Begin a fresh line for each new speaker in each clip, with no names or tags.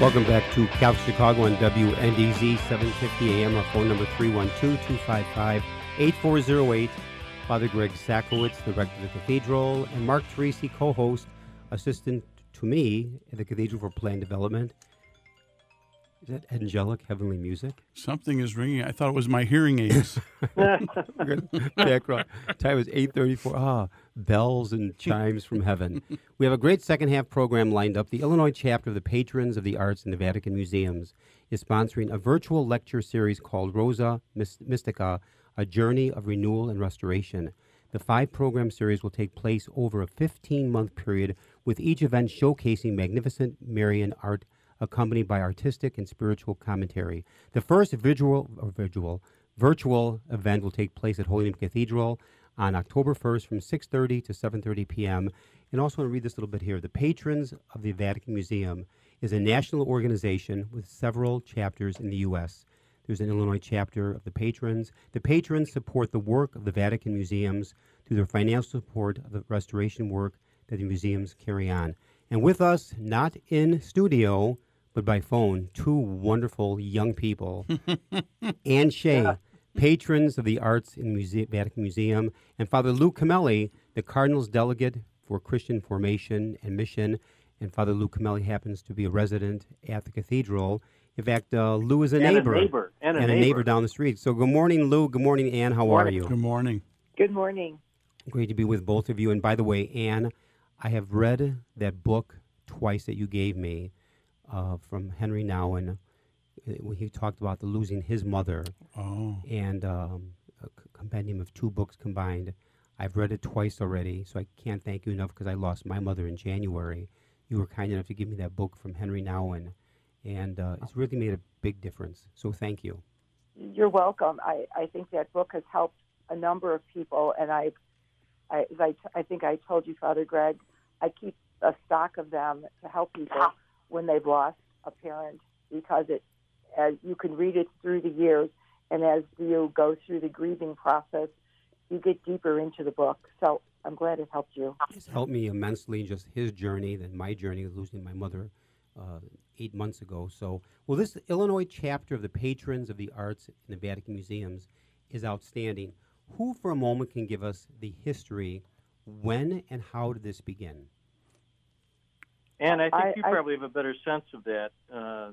Welcome back to Catholic Chicago on WNDZ 750 AM. Our phone number 312-255-8408. Father Greg Sakowicz, the rector of the cathedral, and Mark Teresi, co-host, assistant to me at the Cathedral for Plan Development. Is that angelic heavenly music?
Something is ringing. I thought it was my hearing aids.
Background. Time is 8:34. Ah, bells and chimes from heaven. We have a great second half program lined up. The Illinois chapter of the Patrons of the Arts in the Vatican Museums is sponsoring a virtual lecture series called Rosa Mystica: A Journey of Renewal and Restoration. The five program series will take place over a 15 month period, with each event showcasing magnificent Marian art accompanied by artistic and spiritual commentary. The first visual, or visual virtual event will take place at Holy Name Cathedral on October 1st from 6:30 to 7:30 p.m. And also want to read this little bit here. The Patrons of the Vatican Museum is a national organization with several chapters in the U.S. There's an Illinois chapter of the Patrons. The Patrons support the work of the Vatican Museums through their financial support of the restoration work that the museums carry on. And with us, not in studio, but by phone, two wonderful young people, Anne Shea, yeah. patrons of the arts in the Vatican Museum, and Father Lou Cameli, the Cardinal's delegate for Christian formation and mission. And Father Lou Cameli happens to be a resident at the cathedral. In fact, uh, Lou is a
and
neighbor,
a neighbor, and a,
and
neighbor.
a neighbor down the street. So, good morning, Lou. Good morning, Anne. How
morning.
are you?
Good morning.
Good morning.
Great to be with both of you. And by the way, Anne, I have read that book twice that you gave me uh, from Henry Nouwen uh, when he talked about the losing his mother
oh.
and um, a compendium of two books combined. I've read it twice already, so I can't thank you enough because I lost my mother in January. You were kind enough to give me that book from Henry Nouwen, and uh, it's really made a big difference. So thank you.
You're welcome. I, I think that book has helped a number of people, and I, I, I, I think I told you, Father Greg, I keep a stock of them to help people when they've lost a parent because it as you can read it through the years and as you go through the grieving process you get deeper into the book. So i'm glad it helped you.
It's helped me immensely just his journey than my journey of losing my mother uh, eight months ago. So well this illinois chapter of the patrons of the arts in the vatican museums is outstanding. Who for a moment can give us the history when and how did this begin
and I think
I,
you
I,
probably have a better sense of that. Uh,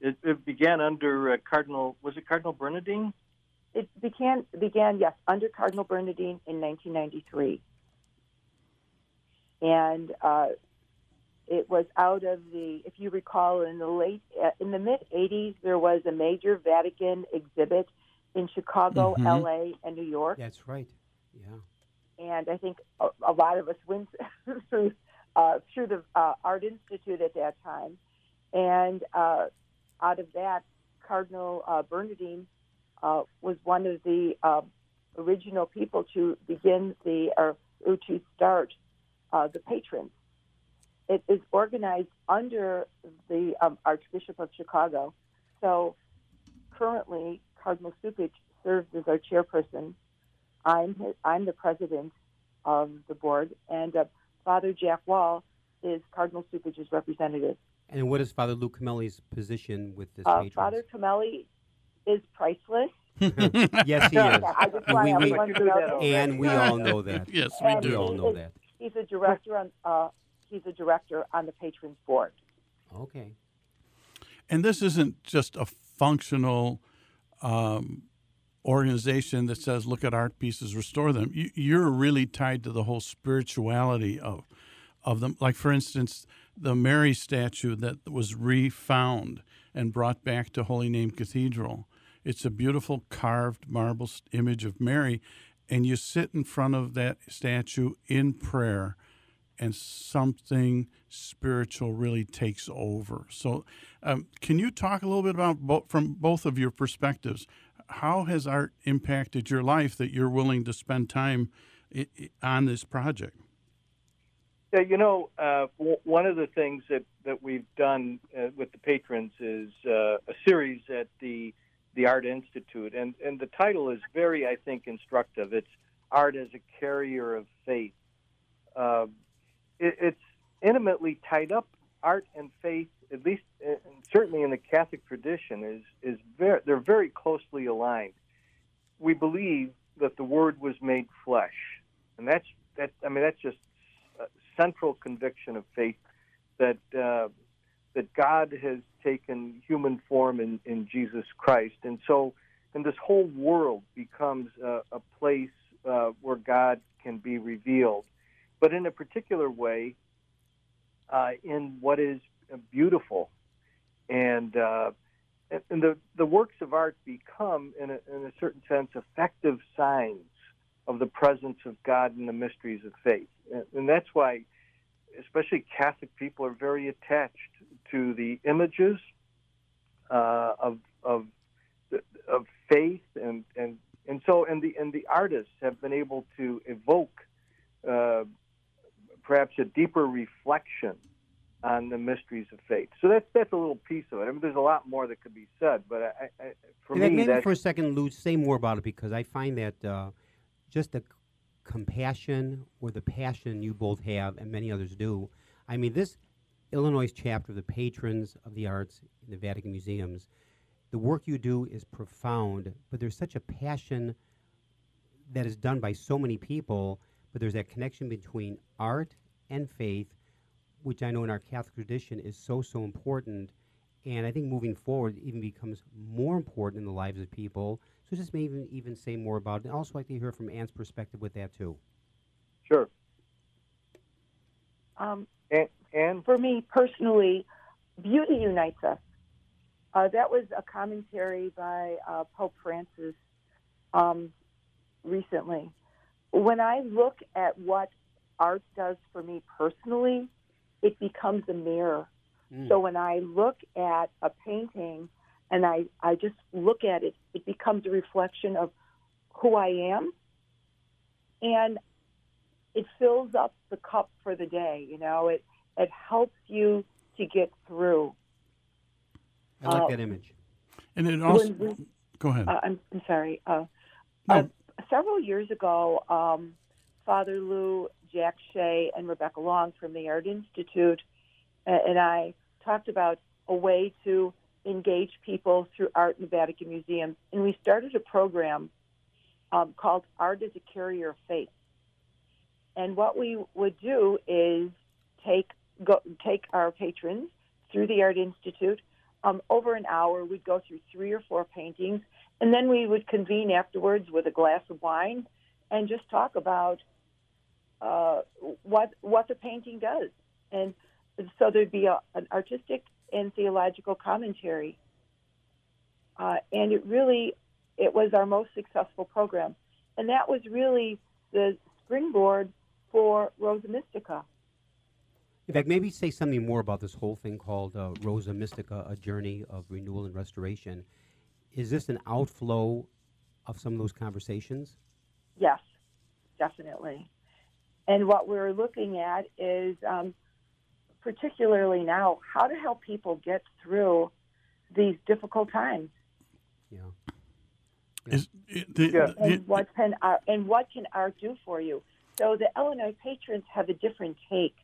it, it, began under uh, Cardinal, was it Cardinal Bernardin?
It began, began, yes, under Cardinal Bernardin in 1993. And uh, it was out of the, if you recall, in the late, uh, in the mid 80s, there was a major Vatican exhibit in Chicago,
mm-hmm.
LA, and New York.
That's right. Yeah.
And I think a, a lot of us went through uh, through the uh, Art Institute at that time. And uh, out of that, Cardinal uh, Bernardin uh, was one of the uh, original people to begin the, or, or to start the patrons. It is organized under the um, Archbishop of Chicago. So currently, Cardinal Cupich serves as our chairperson. I'm, his, I'm the president of the board, and Father Jack Wall is Cardinal Cupich's representative.
And what is Father Luke Cameli's position with this
uh, Father Cameli is priceless.
yes, he is.
and we, we,
and we all know that.
yes, we
and
do.
We all know that.
He's a director on. Uh, he's a director on the patrons board.
Okay.
And this isn't just a functional um, organization that says, look at art pieces, restore them. You, are really tied to the whole spirituality of, of them. Like, for instance, the Mary statue that was refound and brought back to Holy Name Cathedral It's a beautiful carved marble image of Mary, and you sit in front of that statue in prayer, and something spiritual really takes over. So, um, can you talk a little bit about bo- from both of your perspectives? How has art impacted your life that you're willing to spend time on this project?
Yeah, you know, uh, w- one of the things that, that we've done uh, with the patrons is uh, a series at the the Art Institute, and and the title is very, I think, instructive. It's art as a carrier of faith. Uh, it, it's intimately tied up. Art and faith, at least uh, certainly in the Catholic tradition, is is very they're very closely aligned. We believe that the Word was made flesh, and that's that. I mean, that's just central conviction of faith that uh, that God has taken human form in, in Jesus Christ, and so and this whole world becomes a, a place uh, where God can be revealed, but in a particular way, uh, in what is beautiful, and uh, and the the works of art become, in a, in a certain sense, effective signs of the presence of God in the mysteries of faith. And that's why, especially Catholic people, are very attached to the images uh, of, of, of faith. And, and, and so, and the, and the artists have been able to evoke uh, perhaps a deeper reflection on the mysteries of faith. So that's that's a little piece of it. I mean, there's a lot more that could be said, but I, I, for
and
me,
maybe for a second, Lou, say more about it because I find that uh, just the compassion or the passion you both have and many others do. I mean, this Illinois chapter of the Patrons of the Arts in the Vatican Museums, the work you do is profound, but there's such a passion that is done by so many people, but there's that connection between art and faith, which I know in our Catholic tradition is so, so important. And I think moving forward, it even becomes more important in the lives of people so just maybe even say more about it. And also like to hear from Anne's perspective with that too.
Sure.
Um,
and, and
for me personally, beauty unites us. Uh, that was a commentary by uh, Pope Francis um, recently. When I look at what art does for me personally, it becomes a mirror. Mm. So when I look at a painting and I, I just look at it, it becomes a reflection of who I am. And it fills up the cup for the day, you know, it, it helps you to get through.
I like uh, that image.
And it also, we, go ahead.
Uh, I'm, I'm, sorry. Uh, no. Uh, several years ago, um, Father Lou, Jack Shea, and Rebecca Long from the Art Institute and I talked about a way to engage people through art in the Vatican Museum. And we started a program um, called Art as a Carrier of Faith. And what we would do is take go, take our patrons through the Art Institute. Um, over an hour, we'd go through three or four paintings, and then we would convene afterwards with a glass of wine and just talk about uh, what what the painting does. And so there'd be a, an artistic and theological commentary. Uh, and it really, it was our most successful program. And that was really the springboard for Rosa Mystica.
In fact, maybe say something more about this whole thing called uh, Rosa Mystica, a journey of renewal and restoration. Is this an outflow of some of those conversations?
Yes, definitely. And what we're looking at is um, particularly now, how to help people get through these difficult times.
Yeah.
Is, the,
yeah. And what can art, and what can art do for you? So the Illinois patrons have a different take.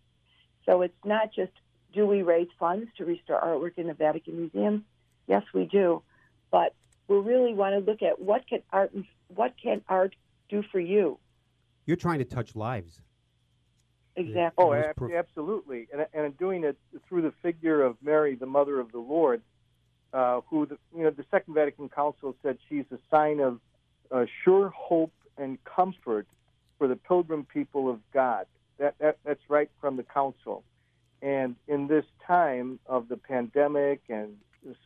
So it's not just do we raise funds to restore artwork in the Vatican Museum? Yes, we do, but we really want to look at what can art what can art do for you.
You're trying to touch lives.
Exactly.
Oh, absolutely. And, and doing it through the figure of Mary, the Mother of the Lord, uh, who the, you know the Second Vatican Council said she's a sign of uh, sure hope and comfort for the pilgrim people of God. That, that that's right from the Council. And in this time of the pandemic and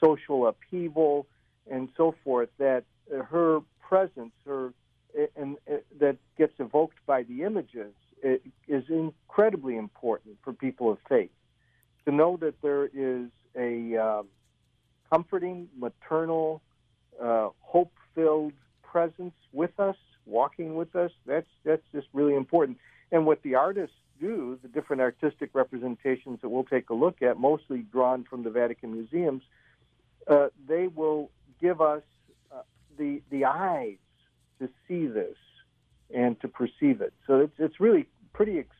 social upheaval, and so forth, that her presence, her and, and that gets evoked by the images, is incredibly important for people of faith. To know that there is a um, comforting, maternal, uh, hope-filled presence with us, walking with us. That's that's just really important. And what the artists do, the different artistic representations that we'll take a look at, mostly drawn from the Vatican museums, uh, they will give us uh, the the eyes to see this and to perceive it. So it's it's really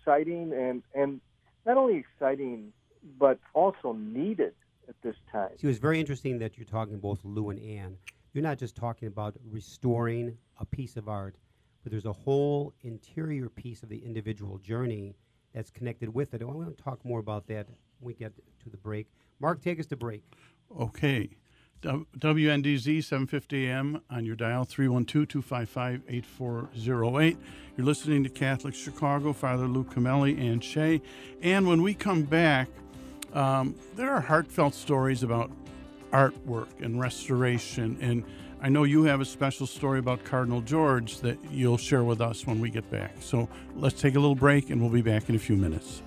exciting and and not only exciting but also needed at this time.
See, it was very interesting that you're talking both Lou and Anne. You're not just talking about restoring a piece of art, but there's a whole interior piece of the individual journey that's connected with it. I want to talk more about that when we get to the break. Mark, take us to break.
Okay. WNDZ 750 AM on your dial 312-255-8408. You're listening to Catholic Chicago, Father Lou Cameli and Shea. And when we come back, um, there are heartfelt stories about artwork and restoration. And I know you have a special story about Cardinal George that you'll share with us when we get back. So let's take a little break and we'll be back in a few minutes.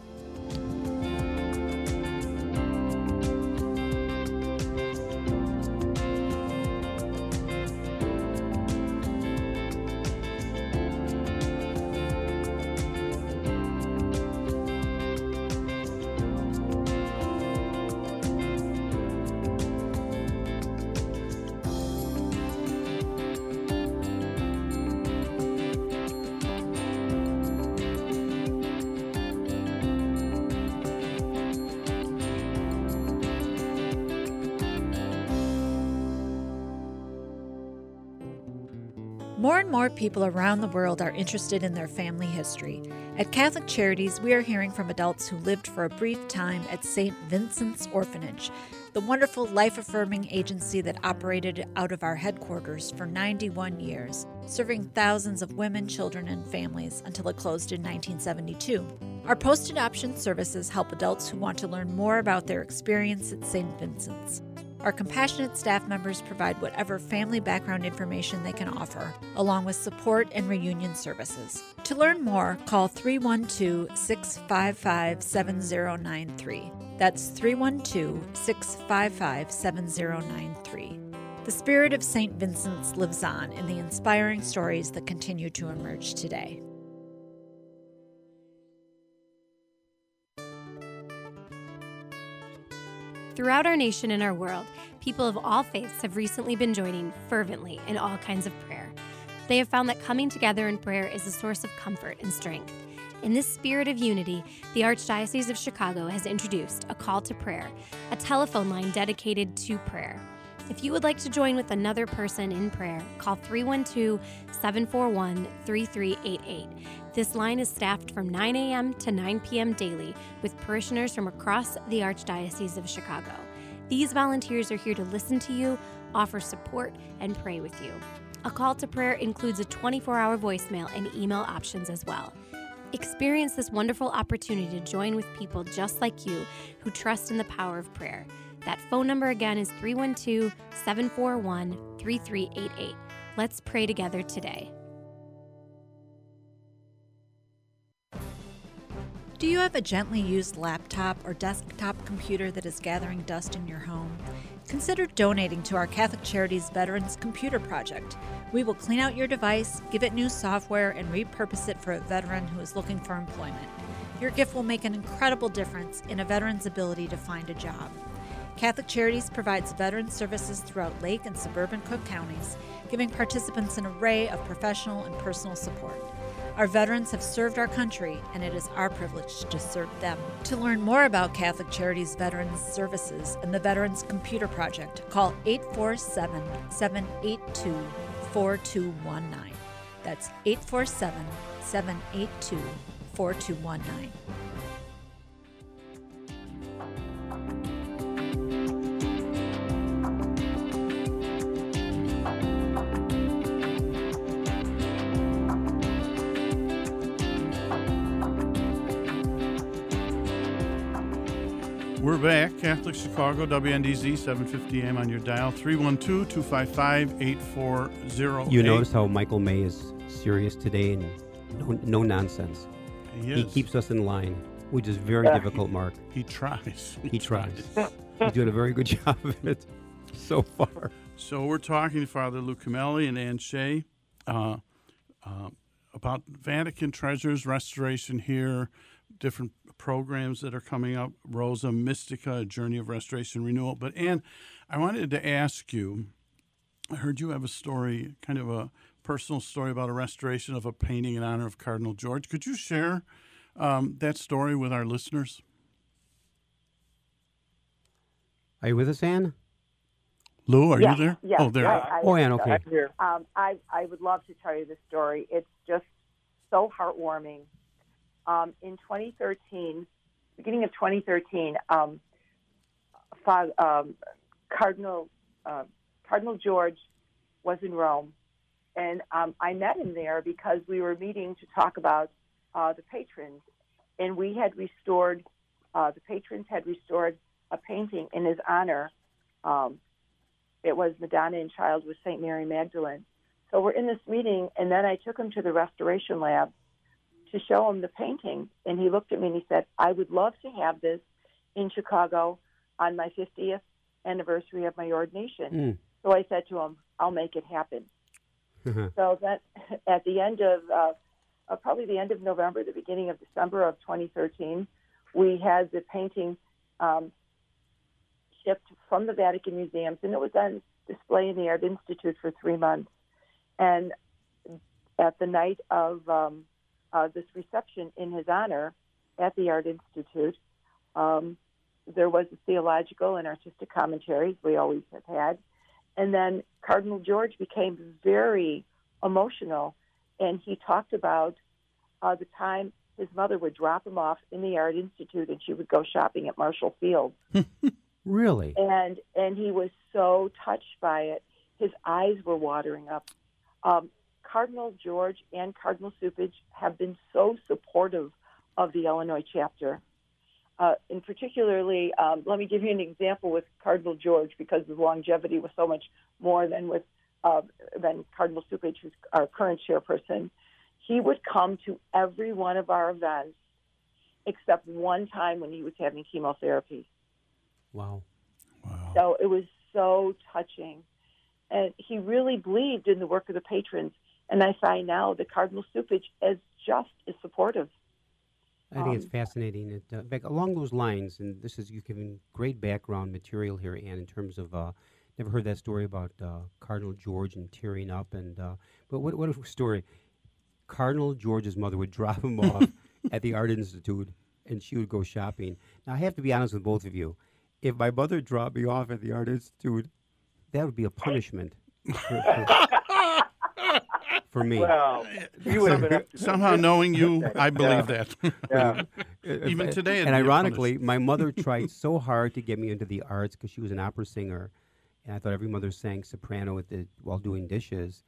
And more people around the world are interested in their family history. At Catholic Charities, we are hearing from adults who lived for a brief time at St. Vincent's Orphanage, the wonderful life affirming agency that operated out of our headquarters for 91 years, serving thousands of women, children, and families until it closed in 1972. Our post adoption services help adults who want to learn more about their experience at St. Vincent's. Our compassionate staff members provide whatever family background information they can offer, along with support and reunion services. To learn more, call 312 655 7093. That's 312 655 7093. The spirit of St. Vincent's lives on in the inspiring stories that continue to emerge today.
Throughout our nation and our world, people of all faiths have recently been joining fervently in all kinds of prayer. They have found that coming together in prayer is a source of comfort and strength. In this spirit of unity, the Archdiocese of Chicago has introduced a call to prayer, a telephone line dedicated to prayer. If you would like to join with another person in prayer, call 312 741 3388. This line is staffed from 9 a.m. to 9 p.m. daily with parishioners from across the Archdiocese of Chicago. These volunteers are here to listen to you, offer support, and pray with you. A call to prayer includes a 24 hour voicemail and email options as well. Experience this wonderful opportunity to join with people just like you who trust in the power of prayer. That phone number again is 312 741 3388. Let's pray together today.
Do you have a gently used laptop or desktop computer that is gathering dust in your home? Consider donating to our Catholic Charities Veterans Computer Project. We will clean out your device, give it new software, and repurpose it for a veteran who is looking for employment. Your gift will make an incredible difference in a veteran's ability to find a job. Catholic Charities provides veteran services throughout Lake and suburban Cook counties, giving participants an array of professional and personal support. Our veterans have served our country, and it is our privilege to serve them. To learn more about Catholic Charities Veterans Services and the Veterans Computer Project, call 847 782 4219. That's 847 782 4219.
Back. Catholic Chicago, WNDZ, 750 AM on your dial, 312 255 8408.
You notice how Michael May is serious today and no, no nonsense.
he,
He keeps us in line, which is very difficult, Mark.
He tries.
He tries. He's doing a very good job of it so far.
So we're talking to Father Lou Cameli and Ann Shea uh, uh, about Vatican Treasures restoration here, different programs that are coming up, Rosa Mystica, a journey of restoration renewal. But Ann, I wanted to ask you. I heard you have a story, kind of a personal story about a restoration of a painting in honor of Cardinal George. Could you share um, that story with our listeners?
Are you with us, Ann?
Lou, are
Yeah,
you there?
yeah,
oh, there.
I-
are.
I-
Oh, Ann, okay.
I'm here.
Um, I, I would love to tell you the story. It's just so heartwarming. Um, in 2013, beginning of 2013, um, um, Cardinal uh, Cardinal George was in Rome, and um, I met him there because we were meeting to talk about uh, the patrons, and we had restored uh, the patrons had restored a painting in his honor. Um, it was Madonna and Child with St. Mary Magdalene. So we're in this meeting, and then I took him to the restoration lab to show him the painting. And he looked at me and he said, I would love to have this in Chicago on my 50th anniversary of my ordination.
Mm.
So I said to him, I'll make it happen.
Mm.
So that at the end of uh, uh, probably the end of November, the beginning of December of 2013, we had the painting um, shipped from the Vatican museums, and it was on display in the Art Institute for three months. And at the night of um, uh, this reception in his honor at the Art Institute, um, there was a theological and artistic commentary, we always have had. And then Cardinal George became very emotional, and he talked about uh, the time his mother would drop him off in the Art Institute, and she would go shopping at Marshall Field.
Really?
and and he was so touched by it. His eyes were watering up. Um, Cardinal George and Cardinal Cupich have been so supportive of the Illinois chapter. Uh, and particularly, um, let me give you an example with Cardinal George because his longevity was so much more than with uh, than Cardinal Cupich, who's our current chairperson. He would come to every one of our events, except one time when he was having chemotherapy.
Wow.
Wow.
So it was so touching. And he really believed in the work of the patrons. And I find now the Cardinal Cupich is just as supportive.
I think it's
Um,
fascinating. It, uh, back along those lines, and this is you've given great background material here, Anne, in terms of uh, never heard that story about uh, Cardinal George and tearing up, and uh, but what what a story! Cardinal George's mother would drop him off at the Art Institute, and she would go shopping. Now I have to be honest with both of you. If my mother dropped me off at the Art Institute, that would be a punishment for, for- for me.
Well, you would have been
Somehow knowing you, I believe that.
Yeah.
Even today,
and
be a
ironically, my mother tried so hard to get me into the arts because she was an opera singer, and I thought every mother sang soprano at the, while doing dishes,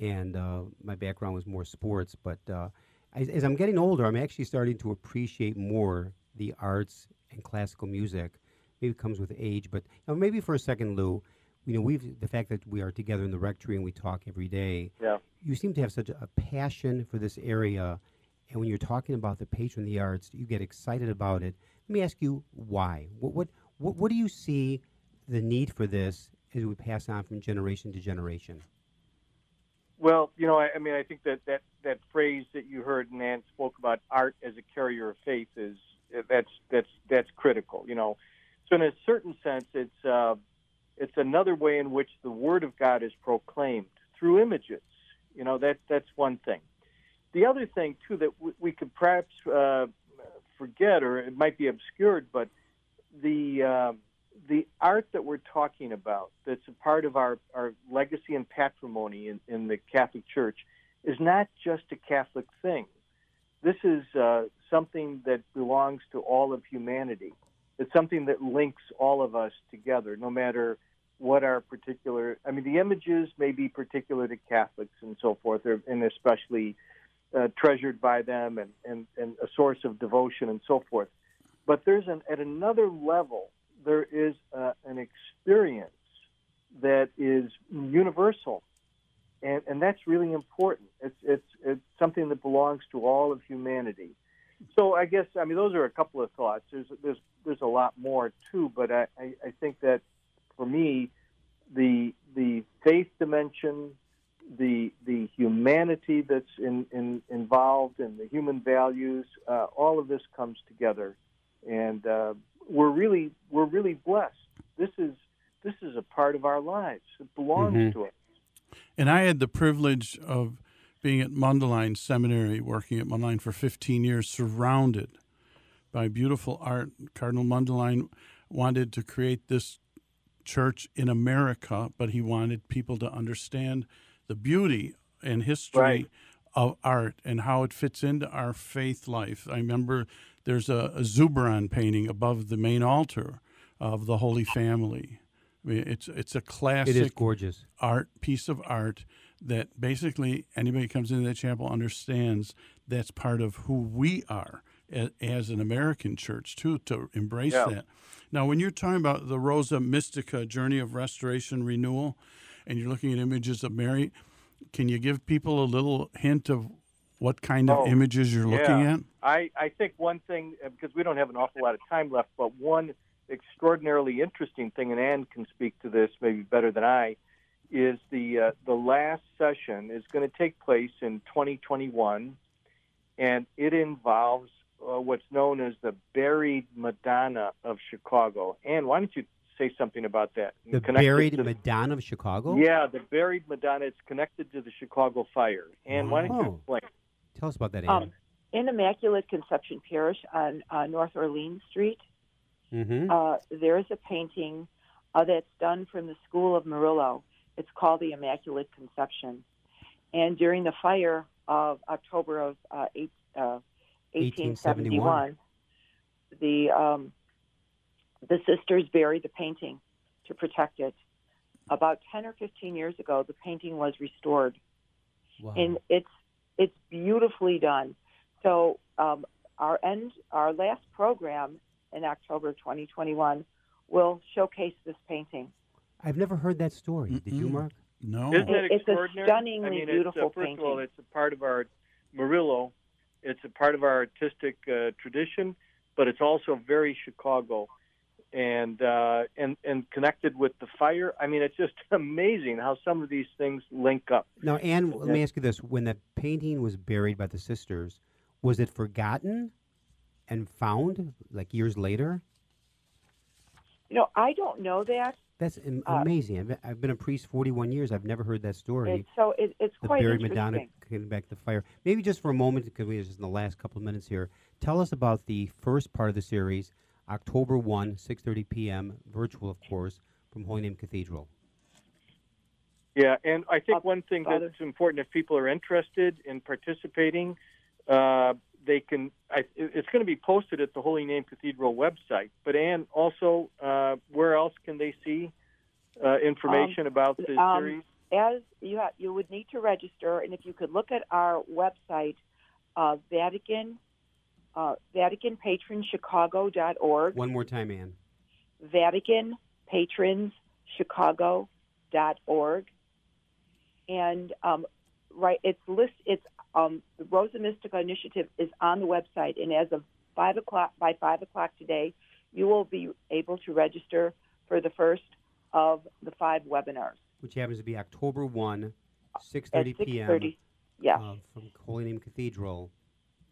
and uh, my background was more sports. But uh, as, as I'm getting older, I'm actually starting to appreciate more the arts and classical music. Maybe it comes with age, but you know, maybe for a second, Lou, you know, we've the fact that we are together in the rectory and we talk every day
Yeah.
you seem to have such a passion for this area. And when you're talking about the patron of the arts, you get excited about it. Let me ask you why. What, what, what, what do you see the need for this as we pass on from generation to generation?
Well, you know, I, I mean, I think that, that that phrase that you heard Nan spoke about, art as a carrier of faith, is that's that's that's critical. You know, so in a certain sense, it's uh, it's another way in which the Word of God is proclaimed through images. You know, that that's one thing. The other thing too that we, we could perhaps uh, forget, or it might be obscured, but the uh, the art that we're talking about, that's a part of our, our legacy and patrimony in, in the Catholic Church, is not just a Catholic thing. This is uh, something that belongs to all of humanity. It's something that links all of us together, no matter what our particular. I mean, the images may be particular to Catholics and so forth, or- and especially uh, treasured by them and, and, and a source of devotion and so forth. But there's an, at another level there is uh, an experience that is universal, and and that's really important. It's it's it's something that belongs to all of humanity. So I guess I mean those are a couple of thoughts. There's there's there's a lot more too, but I, I, I think that for me, the the faith dimension, the the humanity that's in, in involved, and the human values, uh, all of this comes together, and uh, we're really we're really blessed. This is this is a part of our lives. It belongs
Mhm.
to us.
And I had the privilege of being at Mundelein Seminary, working at Mundelein for 15 years, surrounded by beautiful art. Cardinal Mundelein wanted to create this church in America, but he wanted people to understand the beauty and history
Right.
of art and how it fits into our faith life. I remember there's a, a Zurbarán painting above the main altar of the Holy Family. I mean, it's it's a classic
It is gorgeous.
art piece of art that basically anybody comes into that chapel understands that's part of who we are as, as an American church too to embrace
Yeah.
that. Now, when you're talking about the Rosa Mystica journey of restoration renewal, and you're looking at images of Mary, can you give people a little hint of what kind of
Oh,
images you're looking at?
I, I think one thing, uh, because we don't have an awful lot of time left, but one extraordinarily interesting thing, and Anne can speak to this maybe better than I, is the uh, the last session is going to take place in 2021, and it involves uh, what's known as the buried Madonna of Chicago. And why don't you say something about that?
The buried
to
Madonna of Chicago.
Yeah, the buried Madonna. It's connected to the Chicago fire. And why don't you
Wow.
explain?
Tell us about that, Ann.
Um, in Immaculate Conception Parish on uh, North Orleans Street,
mm-hmm.
uh, there is a painting uh, that's done from the School of Murillo. It's called the Immaculate Conception. And during the fire of October of uh, eight, uh, 1871, the um, the sisters buried the painting to protect it. About 10 or 15 years ago, the painting was restored
wow.
and it's it's beautifully done. So um, our end, our last program in October 2021 will showcase this painting.
I've never heard that story. Did you, Mark?
No.
Isn't it
It's a
extraordinary?
stunningly
I mean,
beautiful
it's, uh, first of all, it's a part of our Murillo. It's a part of our artistic uh, tradition, but it's also very Chicago, and uh, and and connected with the fire. I mean, it's just amazing how some of these things link up.
Now, Anne, let me ask you this: When the painting was buried by the sisters, was it forgotten and found like years later?
You know, I don't know that.
That's am-
Uh,
amazing. I've been, I've been a priest 41 years. I've never heard that story.
It's, so it, it's
the
quite
buried
interesting.
Madonna came back to the fire. Maybe just for a moment, because we're just in the last couple of minutes here. Tell us about the first part of the series, October 1, 6:30 p.m., virtual, of course, from Holy Name Cathedral.
Yeah, and I think
Uh,
one thing
Father?
that's important if people are interested in participating, uh, they can. I, it's going to be posted at the Holy Name Cathedral website. But Ann, also, uh, where else can they see uh, information about the
um,
series?
As you ha- you would need to register, and if you could look at our website, uh, Vatican, uh, VaticanPatronChicago.org.
One more time, Ann.
VaticanPatronsChicago.org, and um, right, it's list. It's um, the Rosa Mystica initiative is on the website, and as of five o'clock by five o'clock today, you will be able to register for the first of the five webinars
Which happens to be October 1, 6:30 p.m.
thirty. Yeah,
uh, from Holy Name Cathedral.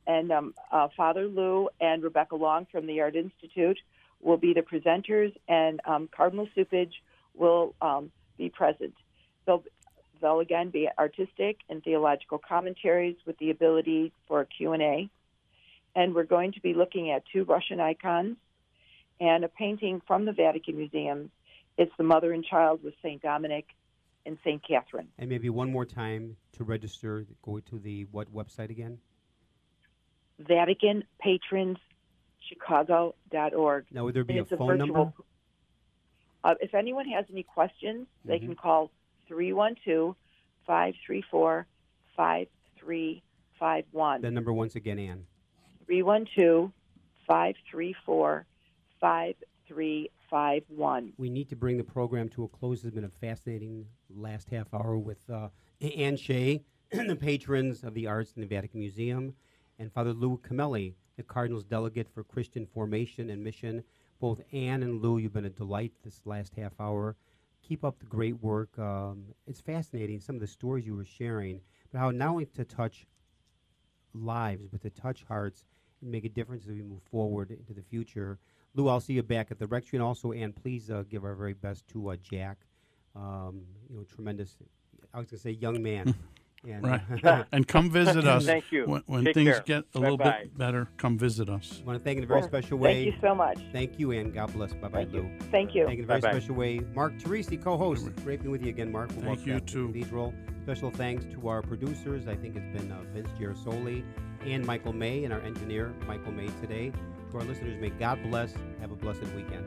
and um, uh, Father Lou and Rebecca Long from the Art Institute will be the presenters, and um, Cardinal Cupich will um, be present. They'll, they'll again be artistic and theological commentaries with the ability for a Q&A. And we're going to be looking at two Russian icons and a painting from the Vatican Museum. It's the Mother and Child with St. Dominic and St. Catherine.
And maybe one more time to register, go to the what website again?
VaticanPatronsChicago.org.
Now, would there be a
it's
phone number?
Uh, if anyone has any questions, they
Mhm.
can call 312 534 5351.
That number once again, Ann.
312 534 6351.
We need to bring the program to a close. It's been a fascinating last half hour with uh, Ann Shea, the patrons of the arts in the Vatican Museum, and Father Lou Cameli, the Cardinal's delegate for Christian formation and mission. Both Ann and Lou, you've been a delight this last half hour. Keep up the great work. Um, it's fascinating, some of the stories you were sharing, but how not only to touch lives, but to touch hearts and make a difference as we move forward into the future. Lou, I'll see you back at the rectory, and also, Ann, please uh, give our very best to uh, Jack. Um, you know, tremendous. I was going to say young man. and,
Right. and come visit us.
Thank you.
When, when things
care.
get a little
Bye-bye.
bit better, come visit us.
I want to thank in a very
Well,
special way.
Thank you so much.
Thank you, and God bless. Bye bye,
Thank
Lou.
you. Thank you.
Thank you in a very
Bye-bye.
special way. Mark Teresi, co-host. Great being with you again, Mark. from
Thank you, too.
Cathedral. Special thanks to our producers. I think it's been uh, Vince Girasoli and Michael May, and our engineer, Michael May, today. To our listeners, may God bless. Have a blessed weekend.